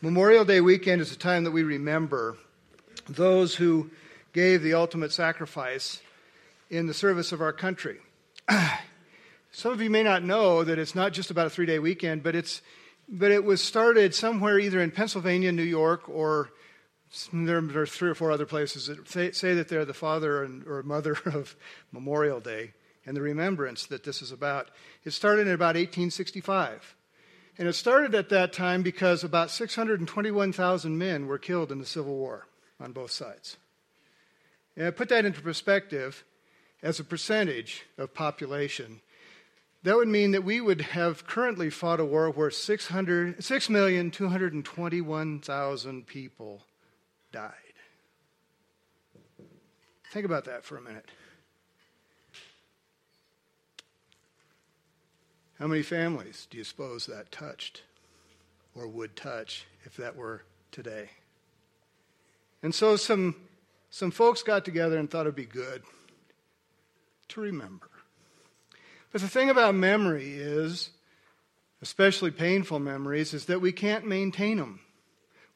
Memorial Day weekend is a time that we remember those who gave the ultimate sacrifice in the service of our country. Some of you may not know that it's not just about a three day weekend, but, it's, but it was started somewhere either in Pennsylvania, New York, or there are three or four other places that say that they're the father and, or mother of Memorial Day and the remembrance that this is about. It started in about 1865. And it started at that time because about 621,000 men were killed in the Civil War on both sides. And I put that into perspective as a percentage of population. That would mean that we would have currently fought a war where 6,221,000 people died. Think about that for a minute. How many families do you suppose that touched or would touch if that were today? And so some, some folks got together and thought it'd be good to remember. But the thing about memory is, especially painful memories, is that we can't maintain them.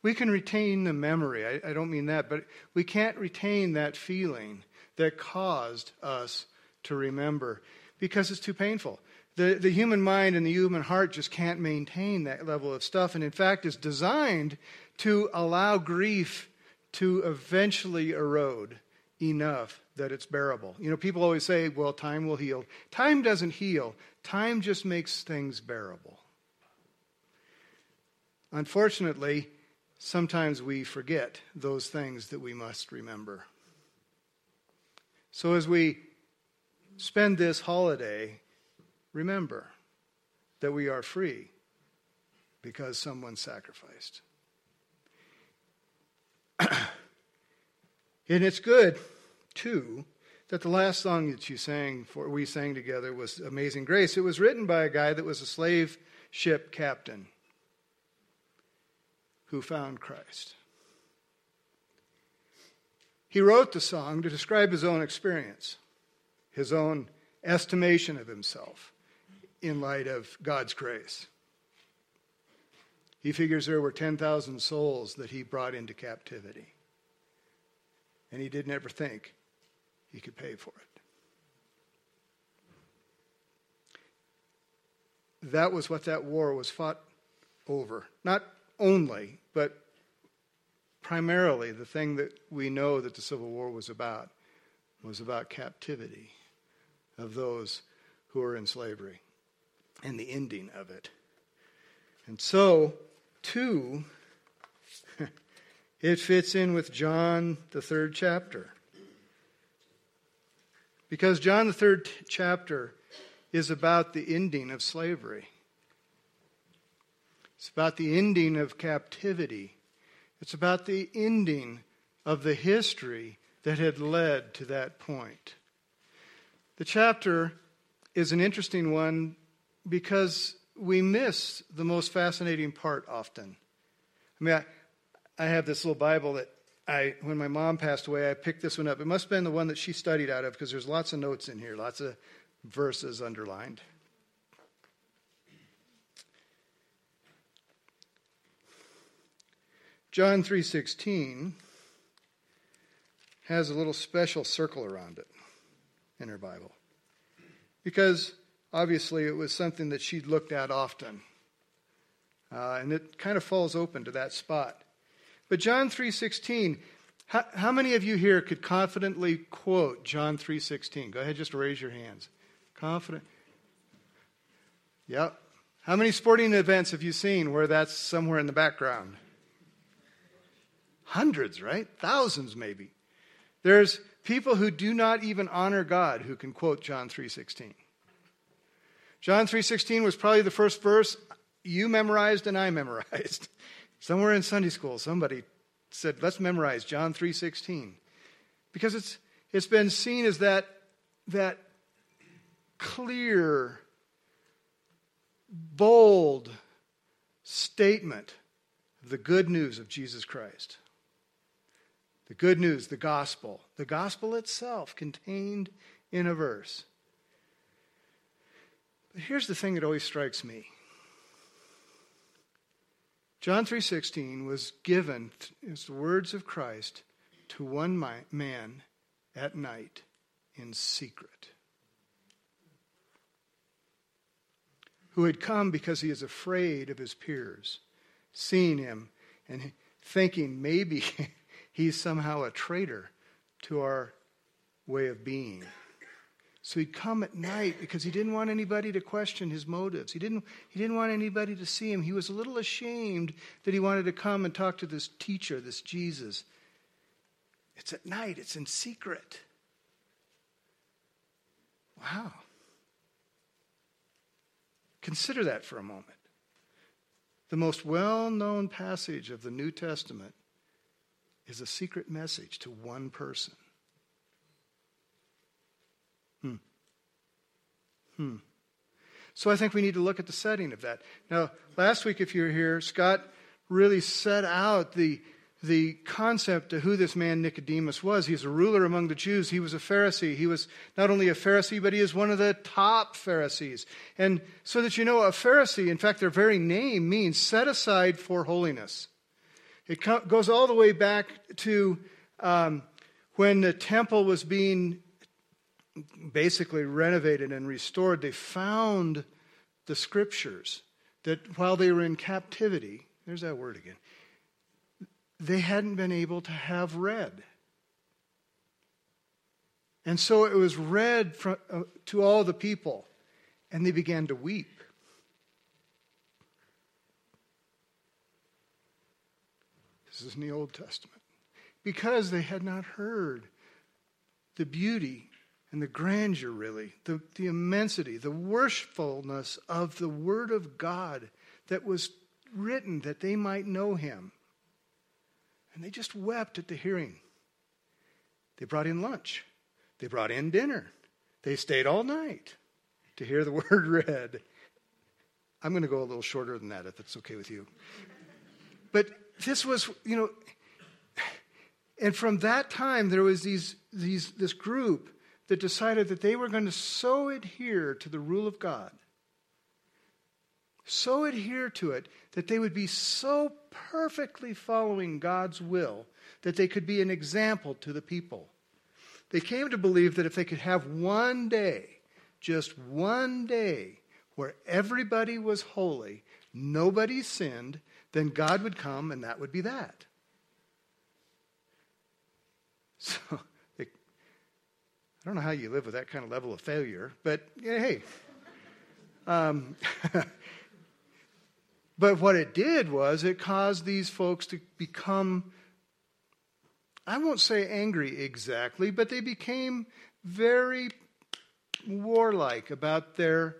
We can retain the memory, I, I don't mean that, but we can't retain that feeling that caused us to remember because it's too painful. The, the human mind and the human heart just can't maintain that level of stuff, and in fact, is designed to allow grief to eventually erode enough that it's bearable. You know, people always say, well, time will heal. Time doesn't heal, time just makes things bearable. Unfortunately, sometimes we forget those things that we must remember. So as we spend this holiday remember that we are free because someone sacrificed. and it's good, too, that the last song that you sang for we sang together was Amazing Grace. It was written by a guy that was a slave ship captain who found Christ. He wrote the song to describe his own experience, his own estimation of himself in light of God's grace. He figures there were 10,000 souls that he brought into captivity. And he didn't ever think he could pay for it. That was what that war was fought over. Not only, but primarily the thing that we know that the Civil War was about was about captivity of those who were in slavery and the ending of it. And so, too, it fits in with John, the third chapter. Because John, the third chapter, is about the ending of slavery. It's about the ending of captivity. It's about the ending of the history that had led to that point. The chapter is an interesting one because we miss the most fascinating part often. I mean, I, I have this little Bible that I, when my mom passed away, I picked this one up. It must have been the one that she studied out of because there's lots of notes in here, lots of verses underlined. John 3:16 has a little special circle around it in her Bible. Because obviously it was something that she'd looked at often. Uh, and it kind of falls open to that spot. But John 3:16, how, how many of you here could confidently quote John 3:16? Go ahead, just raise your hands. Confident. Yep. How many sporting events have you seen where that's somewhere in the background? Hundreds, right? Thousands maybe. There's people who do not even honor God who can quote John 3:16. John 3:16 was probably the first verse you memorized and I memorized. Somewhere in Sunday school somebody said, "Let's memorize John 3:16." Because it's it's been seen as that that clear bold statement of the good news of Jesus Christ. The good news, the gospel, the gospel itself contained in a verse. But here's the thing that always strikes me John 3:16 was given as the words of Christ to one man at night in secret. Who had come because he is afraid of his peers, seeing him and thinking maybe he's somehow a traitor to our way of being. So he'd come at night because he didn't want anybody to question his motives. He didn't, he didn't want anybody to see him. He was a little ashamed that he wanted to come and talk to this teacher, this Jesus. It's at night, it's in secret. Wow. Consider that for a moment. The most well known passage of the New Testament is a secret message to one person. Hmm. Hmm. So I think we need to look at the setting of that. Now, last week, if you were here, Scott really set out the, the concept of who this man Nicodemus was. He's a ruler among the Jews. He was a Pharisee. He was not only a Pharisee, but he is one of the top Pharisees. And so that you know, a Pharisee, in fact, their very name means set aside for holiness. It goes all the way back to um, when the temple was being basically renovated and restored, they found the scriptures that while they were in captivity, there's that word again, they hadn't been able to have read. And so it was read from, uh, to all the people, and they began to weep. This is in the Old Testament. Because they had not heard the beauty and the grandeur, really, the, the immensity, the worshipfulness of the Word of God that was written that they might know Him. And they just wept at the hearing. They brought in lunch, they brought in dinner, they stayed all night to hear the Word read. I'm going to go a little shorter than that if it's okay with you. But this was, you know, and from that time there was these, these, this group that decided that they were going to so adhere to the rule of God, so adhere to it, that they would be so perfectly following God's will that they could be an example to the people. They came to believe that if they could have one day, just one day, where everybody was holy, nobody sinned, then God would come and that would be that. So I don't know how you live with that kind of level of failure, but hey. Um, but what it did was it caused these folks to become, I won't say angry exactly, but they became very warlike about their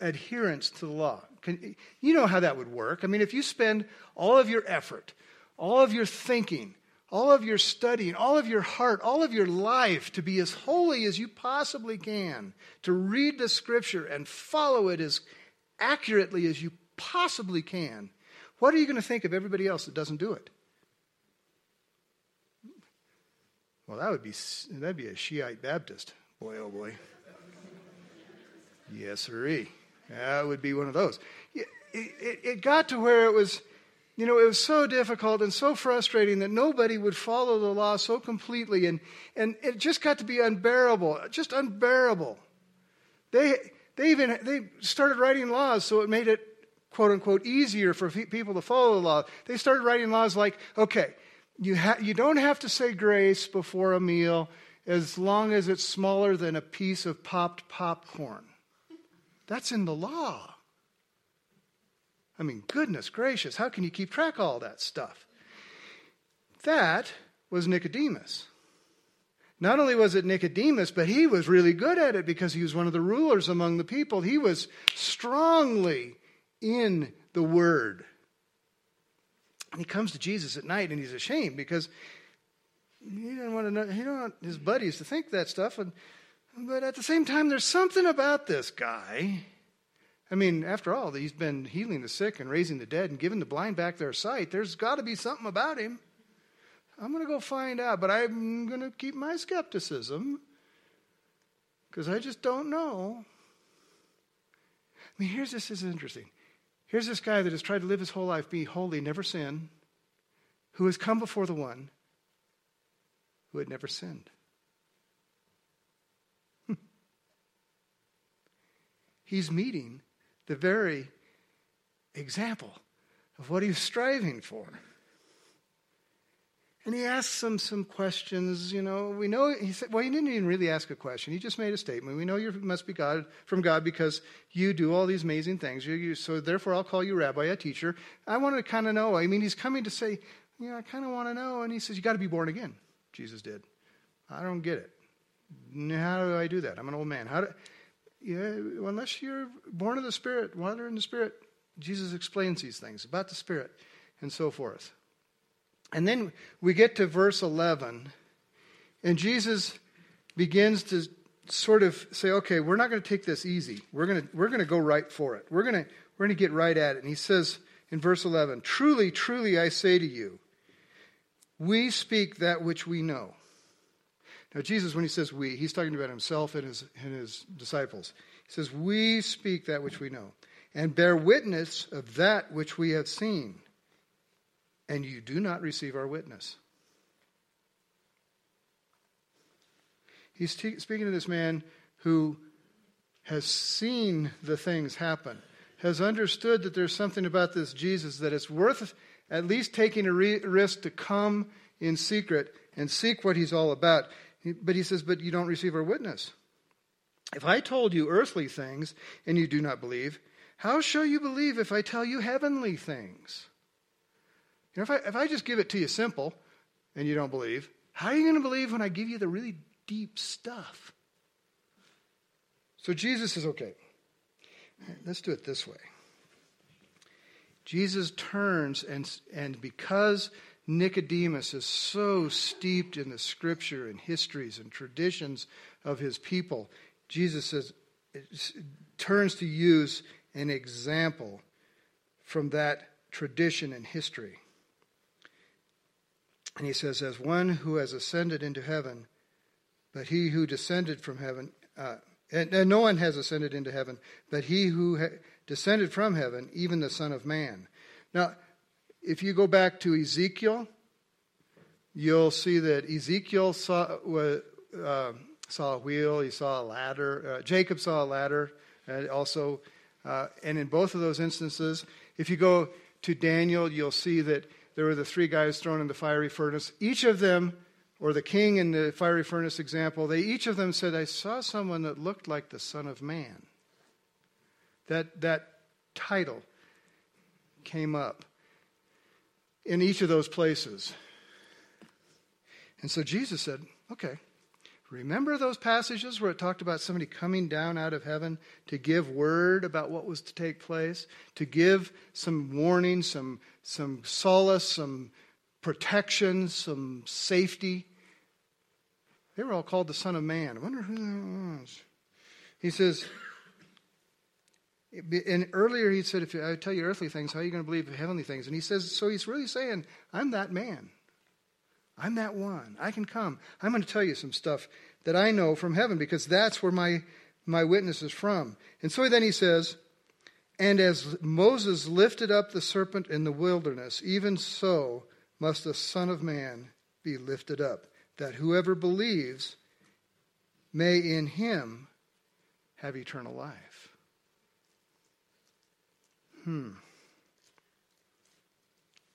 adherence to the law. Can, you know how that would work. I mean, if you spend all of your effort, all of your thinking, all of your studying, all of your heart, all of your life to be as holy as you possibly can, to read the scripture and follow it as accurately as you possibly can, what are you going to think of everybody else that doesn't do it? Well, that would be that'd be a Shiite Baptist. Boy, oh boy. yes, sirree. That would be one of those. It, it, it got to where it was you know, it was so difficult and so frustrating that nobody would follow the law so completely, and, and it just got to be unbearable, just unbearable. They, they even they started writing laws so it made it, quote unquote, easier for people to follow the law. They started writing laws like, okay, you, ha- you don't have to say grace before a meal as long as it's smaller than a piece of popped popcorn. That's in the law. I mean, goodness gracious, how can you keep track of all that stuff? That was Nicodemus. Not only was it Nicodemus, but he was really good at it because he was one of the rulers among the people. He was strongly in the Word. And he comes to Jesus at night and he's ashamed because he didn't want to know, he didn't want his buddies to think that stuff. And, but at the same time, there's something about this guy I mean, after all, he's been healing the sick and raising the dead and giving the blind back their sight. There's got to be something about him. I'm going to go find out, but I'm going to keep my skepticism because I just don't know. I mean, here's this is interesting. Here's this guy that has tried to live his whole life, be holy, never sin, who has come before the one who had never sinned. He's meeting the very example of what he was striving for. And he asks him some questions. You know, we know he said, well, he didn't even really ask a question. He just made a statement. We know you must be God from God because you do all these amazing things. You, you, so therefore, I'll call you rabbi, a teacher. I want to kind of know. I mean, he's coming to say, yeah, I kind of want to know. And he says, you got to be born again. Jesus did. I don't get it. How do I do that? I'm an old man. How do? Yeah, unless you're born of the Spirit, water in the Spirit. Jesus explains these things about the Spirit and so forth. And then we get to verse 11, and Jesus begins to sort of say, okay, we're not going to take this easy. We're going to, we're going to go right for it. We're going, to, we're going to get right at it. And he says in verse 11, Truly, truly, I say to you, we speak that which we know. Now, Jesus, when he says we, he's talking about himself and his, and his disciples. He says, We speak that which we know, and bear witness of that which we have seen and you do not receive our witness. He's t- speaking to this man who has seen the things happen, has understood that there's something about this Jesus that it's worth at least taking a re- risk to come in secret and seek what he's all about. But he says, But you don't receive our witness. If I told you earthly things and you do not believe, how shall you believe if I tell you heavenly things? You know, if I, if I just give it to you simple and you don't believe, how are you going to believe when I give you the really deep stuff? So Jesus says, okay, let's do it this way. Jesus turns, and, and because Nicodemus is so steeped in the scripture and histories and traditions of his people, Jesus says, turns to use an example from that tradition and history. And he says, As one who has ascended into heaven, but he who descended from heaven, uh, and, and, no one has ascended into heaven, but he who ha- descended from heaven, even the Son of Man. Now, if you go back to Ezekiel, you'll see that Ezekiel saw, uh, saw a wheel, he saw a ladder. Uh, Jacob saw a ladder, and also, uh, and in both of those instances, if you go to Daniel, you'll see that there were the three guys thrown in the fiery furnace. Each of them, or the king in the fiery furnace example, they each of them said, I saw someone that looked like the Son of Man. That, that title came up in each of those places. And so Jesus said, Okay, remember those passages where it talked about somebody coming down out of heaven to give word about what was to take place, to give some warning, some some solace, some protection, some safety. They were all called the Son of Man. I wonder who that was. He says, and earlier he said, if I tell you earthly things, how are you going to believe heavenly things? And he says, so he's really saying, I'm that man. I'm that one. I can come. I'm going to tell you some stuff that I know from heaven because that's where my, my witness is from. And so then he says, and as Moses lifted up the serpent in the wilderness, even so must the Son of Man be lifted up, that whoever believes may in him have eternal life. Hmm.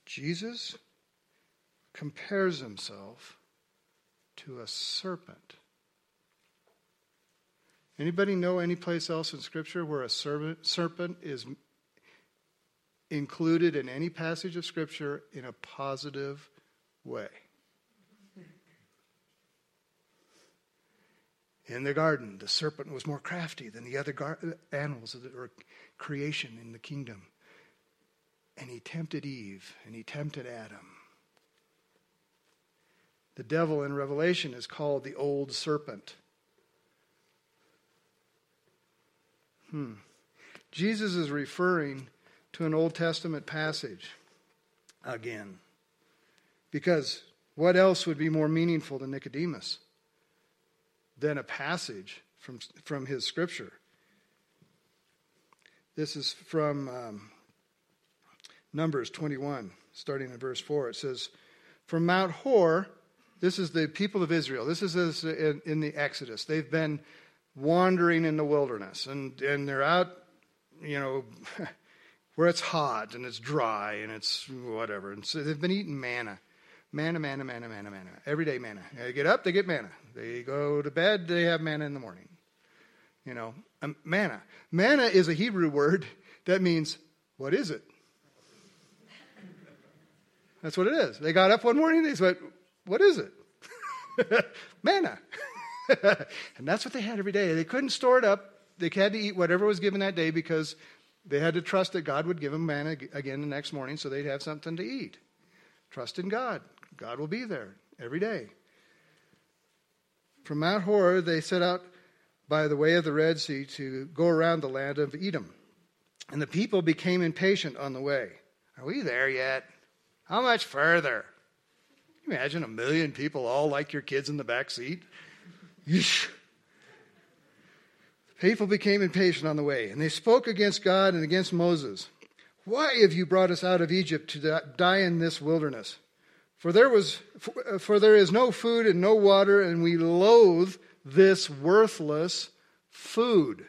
Jesus compares himself to a serpent. Anybody know any place else in Scripture where a serpent is included in any passage of Scripture in a positive way? In the garden, the serpent was more crafty than the other gar- animals that were creation in the kingdom. And he tempted Eve and he tempted Adam. The devil in Revelation is called the old serpent. Hmm. Jesus is referring to an Old Testament passage again. Because what else would be more meaningful to Nicodemus than a passage from, from his scripture? This is from um, Numbers 21, starting in verse 4. It says, From Mount Hor, this is the people of Israel. This is in, in the Exodus. They've been wandering in the wilderness, and, and they're out, you know, where it's hot and it's dry and it's whatever. And so they've been eating manna. Manna, manna, manna, manna, manna. Every day manna. They get up, they get manna. They go to bed, they have manna in the morning. You know, um, manna. Manna is a Hebrew word that means, what is it? That's what it is. They got up one morning, and they said, what is it? manna. and that's what they had every day. They couldn't store it up. They had to eat whatever was given that day because they had to trust that God would give them manna again the next morning so they'd have something to eat. Trust in God. God will be there every day. From Mount Hor, they set out by the way of the Red Sea to go around the land of Edom. And the people became impatient on the way. Are we there yet? How much further? you Imagine a million people all like your kids in the back seat. Yeesh. People became impatient on the way, and they spoke against God and against Moses. Why have you brought us out of Egypt to die in this wilderness? For there, was, for there is no food and no water, and we loathe this worthless food.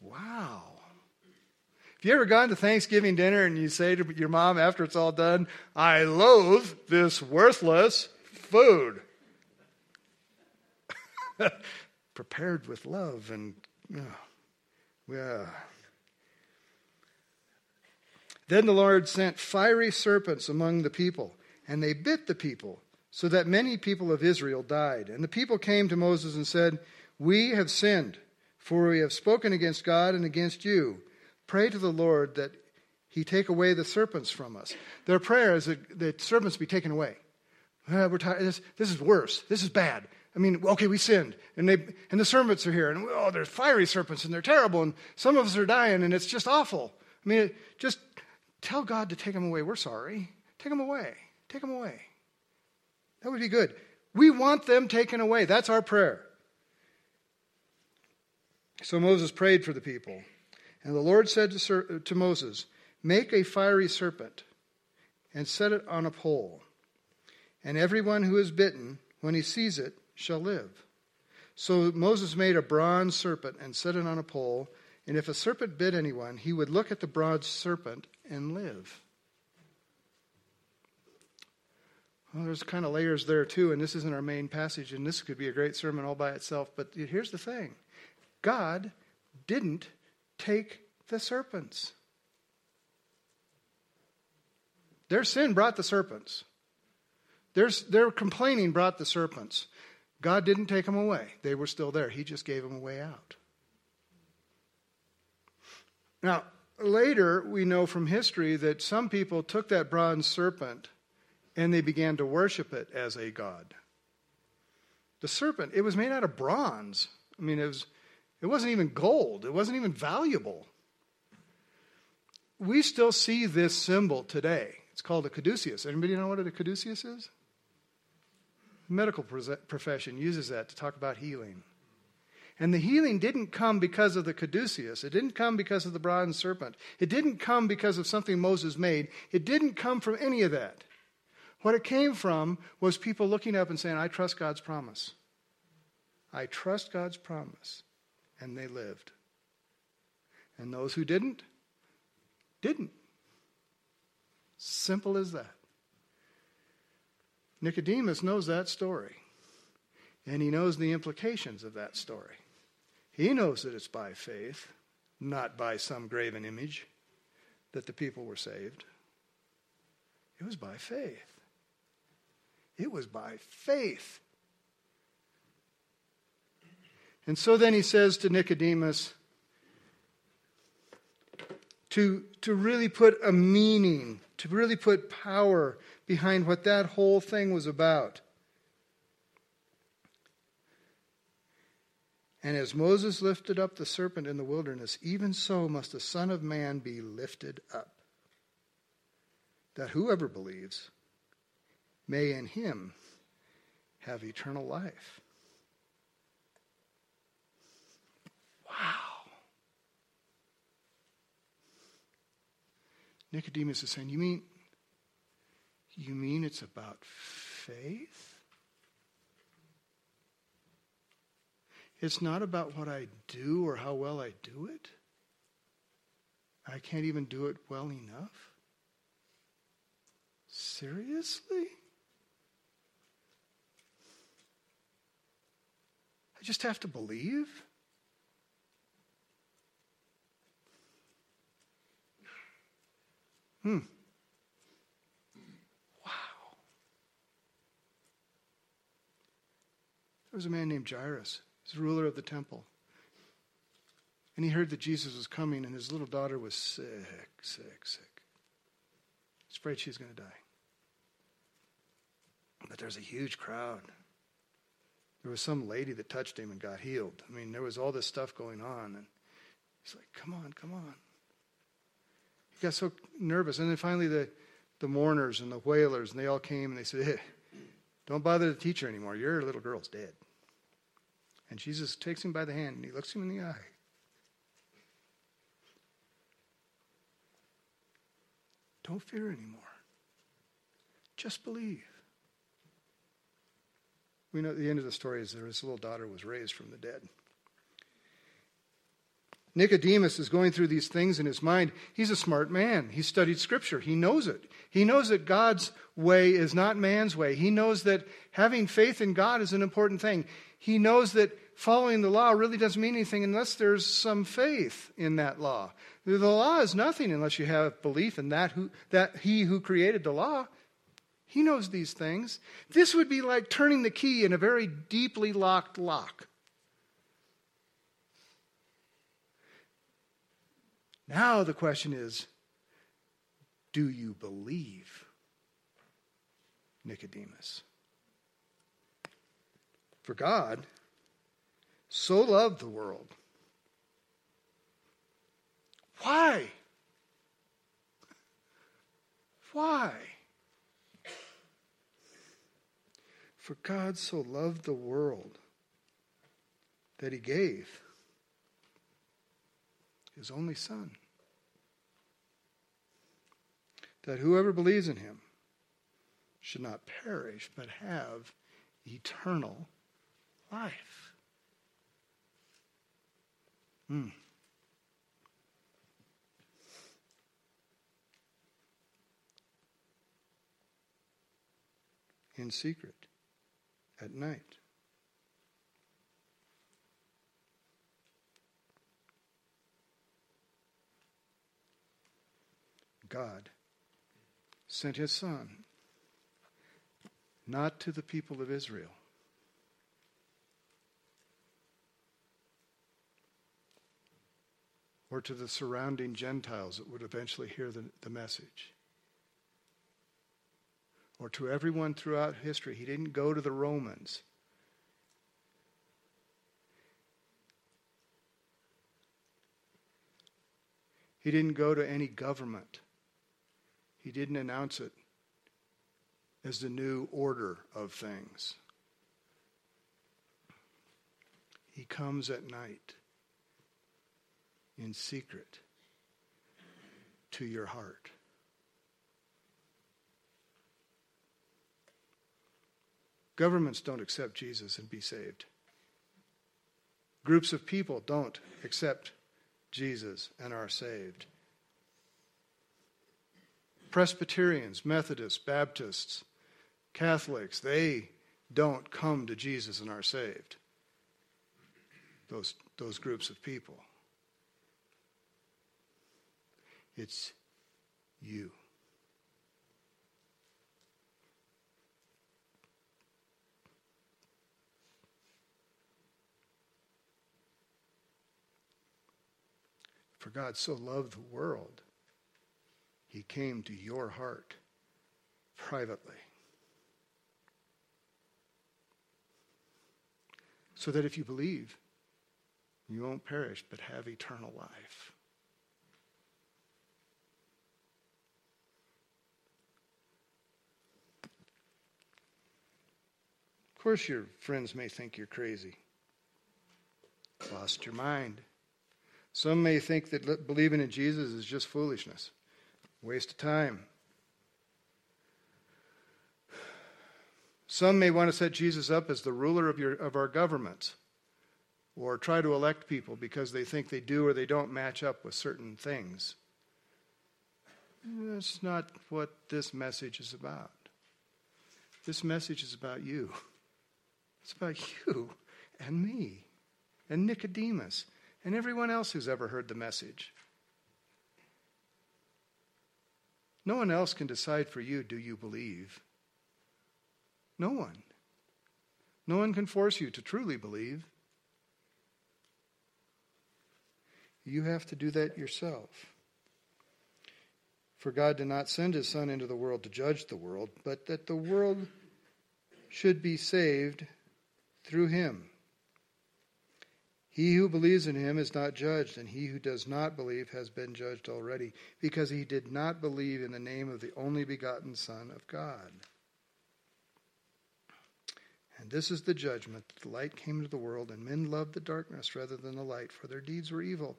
Wow. Have you ever gone to Thanksgiving dinner and you say to your mom after it's all done, I loathe this worthless food? Prepared with love and, yeah. Then the Lord sent fiery serpents among the people, and they bit the people, so that many people of Israel died. And the people came to Moses and said, We have sinned, for we have spoken against God and against you. Pray to the Lord that he take away the serpents from us. Their prayer is that the serpents be taken away. Uh, we're tired. This, this is worse. This is bad. I mean, okay, we sinned, and they and the serpents are here, and oh, there's fiery serpents, and they're terrible, and some of us are dying, and it's just awful. I mean, just tell God to take them away. We're sorry. Take them away. Take them away. That would be good. We want them taken away. That's our prayer. So Moses prayed for the people. And the Lord said to, to Moses, Make a fiery serpent and set it on a pole. And everyone who is bitten, when he sees it, shall live. So Moses made a bronze serpent and set it on a pole. And if a serpent bit anyone, he would look at the bronze serpent and live. Well, there's kind of layers there too, and this isn't our main passage, and this could be a great sermon all by itself. But here's the thing God didn't take the serpents. Their sin brought the serpents. Their, their complaining brought the serpents. God didn't take them away. They were still there. He just gave them a way out. Now, later we know from history that some people took that bronze serpent and they began to worship it as a god. The serpent, it was made out of bronze. I mean, it, was, it wasn't even gold, it wasn't even valuable. We still see this symbol today. It's called a caduceus. Anybody know what a caduceus is? The medical profession uses that to talk about healing. And the healing didn't come because of the caduceus. It didn't come because of the bronze serpent. It didn't come because of something Moses made. It didn't come from any of that. What it came from was people looking up and saying, I trust God's promise. I trust God's promise. And they lived. And those who didn't, didn't. Simple as that. Nicodemus knows that story. And he knows the implications of that story. He knows that it's by faith, not by some graven image, that the people were saved. It was by faith. It was by faith. And so then he says to Nicodemus to, to really put a meaning, to really put power behind what that whole thing was about. And as Moses lifted up the serpent in the wilderness, even so must the Son of Man be lifted up, that whoever believes may in him have eternal life. Wow. Nicodemus is saying, You mean you mean it's about faith? It's not about what I do or how well I do it. I can't even do it well enough. Seriously? I just have to believe? Hmm. Wow. There was a man named Jairus. He's ruler of the temple. And he heard that Jesus was coming, and his little daughter was sick, sick, sick. He's afraid she's going to die. But there's a huge crowd. There was some lady that touched him and got healed. I mean, there was all this stuff going on. And he's like, come on, come on. He got so nervous. And then finally, the, the mourners and the wailers, and they all came and they said, hey, don't bother the teacher anymore. Your little girl's dead. And Jesus takes him by the hand and he looks him in the eye. Don't fear anymore. Just believe. We know the end of the story is that his little daughter was raised from the dead. Nicodemus is going through these things in his mind. He's a smart man. He studied Scripture. He knows it. He knows that God's way is not man's way. He knows that having faith in God is an important thing. He knows that following the law really doesn't mean anything unless there's some faith in that law. The law is nothing unless you have belief in that, who, that he who created the law. He knows these things. This would be like turning the key in a very deeply locked lock. Now the question is do you believe Nicodemus? For God so loved the world. Why? Why? For God so loved the world that he gave his only Son, that whoever believes in him should not perish, but have eternal life. Hmm. In secret at night. God sent his Son not to the people of Israel, or to the surrounding Gentiles that would eventually hear the, the message or to everyone throughout history. He didn't go to the Romans. He didn't go to any government. He didn't announce it as the new order of things. He comes at night in secret to your heart. Governments don't accept Jesus and be saved. Groups of people don't accept Jesus and are saved. Presbyterians, Methodists, Baptists, Catholics, they don't come to Jesus and are saved. Those, those groups of people. It's you. For God so loved the world, he came to your heart privately. So that if you believe, you won't perish but have eternal life. Of course, your friends may think you're crazy. Lost your mind. Some may think that believing in Jesus is just foolishness. Waste of time. Some may want to set Jesus up as the ruler of, your, of our governments or try to elect people because they think they do or they don't match up with certain things. That's not what this message is about. This message is about you. It's about you and me and Nicodemus and everyone else who's ever heard the message. No one else can decide for you do you believe? No one. No one can force you to truly believe. You have to do that yourself. For God did not send his Son into the world to judge the world, but that the world should be saved through him. He who believes in him is not judged, and he who does not believe has been judged already, because he did not believe in the name of the only begotten Son of God. And this is the judgment that the light came into the world, and men loved the darkness rather than the light, for their deeds were evil.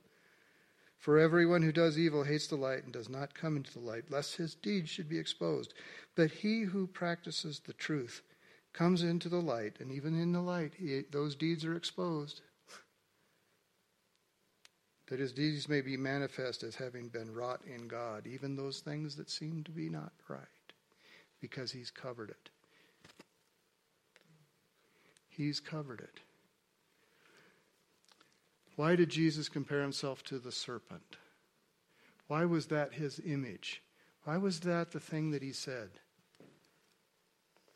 For everyone who does evil hates the light and does not come into the light, lest his deeds should be exposed. But he who practices the truth comes into the light, and even in the light, he, those deeds are exposed. That his deeds may be manifest as having been wrought in God, even those things that seem to be not right, because he's covered it. He's covered it. Why did Jesus compare himself to the serpent? Why was that his image? Why was that the thing that he said?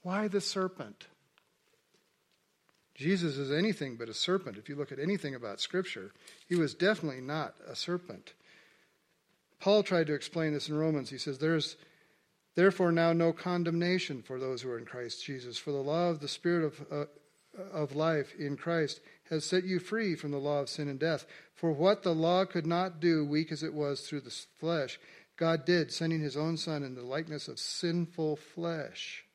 Why the serpent? Jesus is anything but a serpent. If you look at anything about Scripture, he was definitely not a serpent. Paul tried to explain this in Romans. He says, There's therefore now no condemnation for those who are in Christ Jesus, for the law of the Spirit of, uh, of life in Christ has set you free from the law of sin and death. For what the law could not do, weak as it was through the flesh, God did, sending his own Son in the likeness of sinful flesh.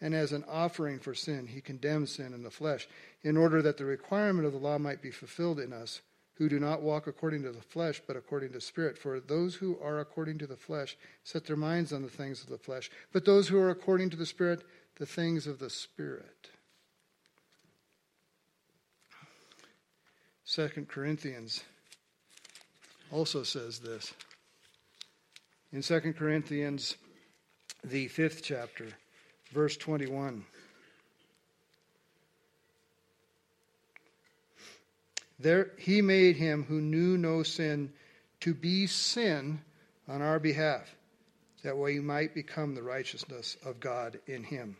And as an offering for sin, he condemned sin in the flesh, in order that the requirement of the law might be fulfilled in us, who do not walk according to the flesh, but according to spirit. For those who are according to the flesh set their minds on the things of the flesh, but those who are according to the spirit, the things of the spirit. 2 Corinthians also says this. In 2 Corinthians, the fifth chapter, verse 21. There he made him who knew no sin to be sin on our behalf, that we might become the righteousness of God in him.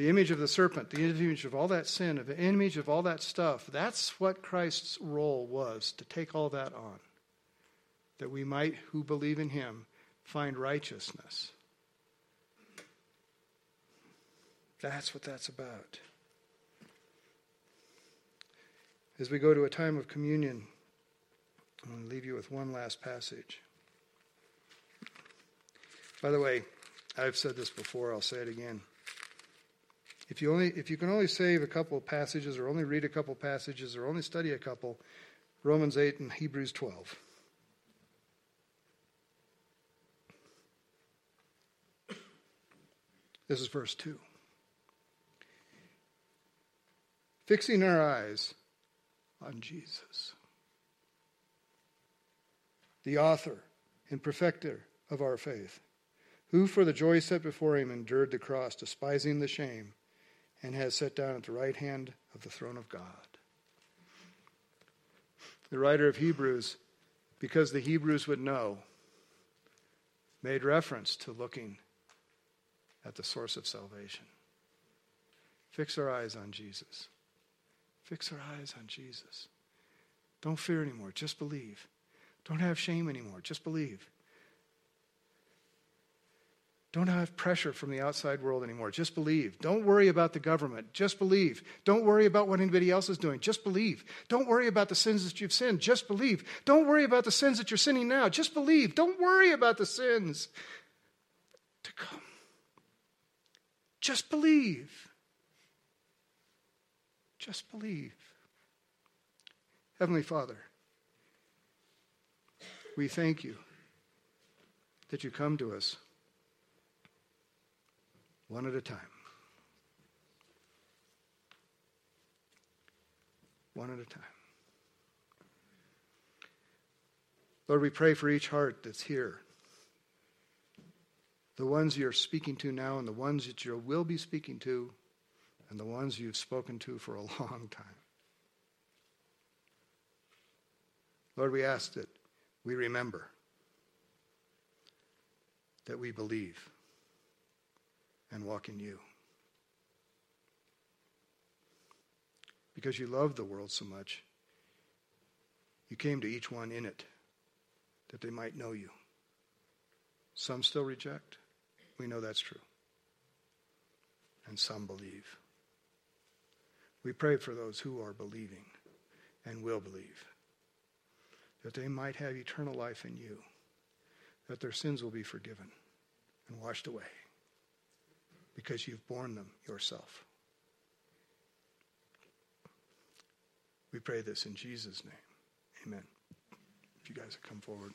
the image of the serpent, the image of all that sin, the image of all that stuff. That's what Christ's role was to take all that on. That we might, who believe in him, find righteousness. That's what that's about. As we go to a time of communion, I'm going to leave you with one last passage. By the way, I've said this before, I'll say it again. If you, only, if you can only save a couple of passages, or only read a couple passages, or only study a couple, Romans 8 and Hebrews 12. This is verse 2. Fixing our eyes on Jesus, the author and perfecter of our faith, who for the joy set before him endured the cross, despising the shame and has sat down at the right hand of the throne of God. The writer of Hebrews, because the Hebrews would know, made reference to looking at the source of salvation. Fix our eyes on Jesus. Fix our eyes on Jesus. Don't fear anymore, just believe. Don't have shame anymore, just believe. Don't have pressure from the outside world anymore. Just believe. Don't worry about the government. Just believe. Don't worry about what anybody else is doing. Just believe. Don't worry about the sins that you've sinned. Just believe. Don't worry about the sins that you're sinning now. Just believe. Don't worry about the sins to come. Just believe. Just believe. Heavenly Father, we thank you that you come to us one at a time. One at a time. Lord, we pray for each heart that's here. The ones you're speaking to now, and the ones that you will be speaking to, and the ones you've spoken to for a long time. Lord, we ask that we remember that we believe and walk in you. Because you love the world so much, you came to each one in it that they might know you. Some still reject. We know that's true. And some believe. We pray for those who are believing and will believe that they might have eternal life in you, that their sins will be forgiven and washed away because you've borne them yourself. We pray this in Jesus' name. Amen. If you guys have come forward.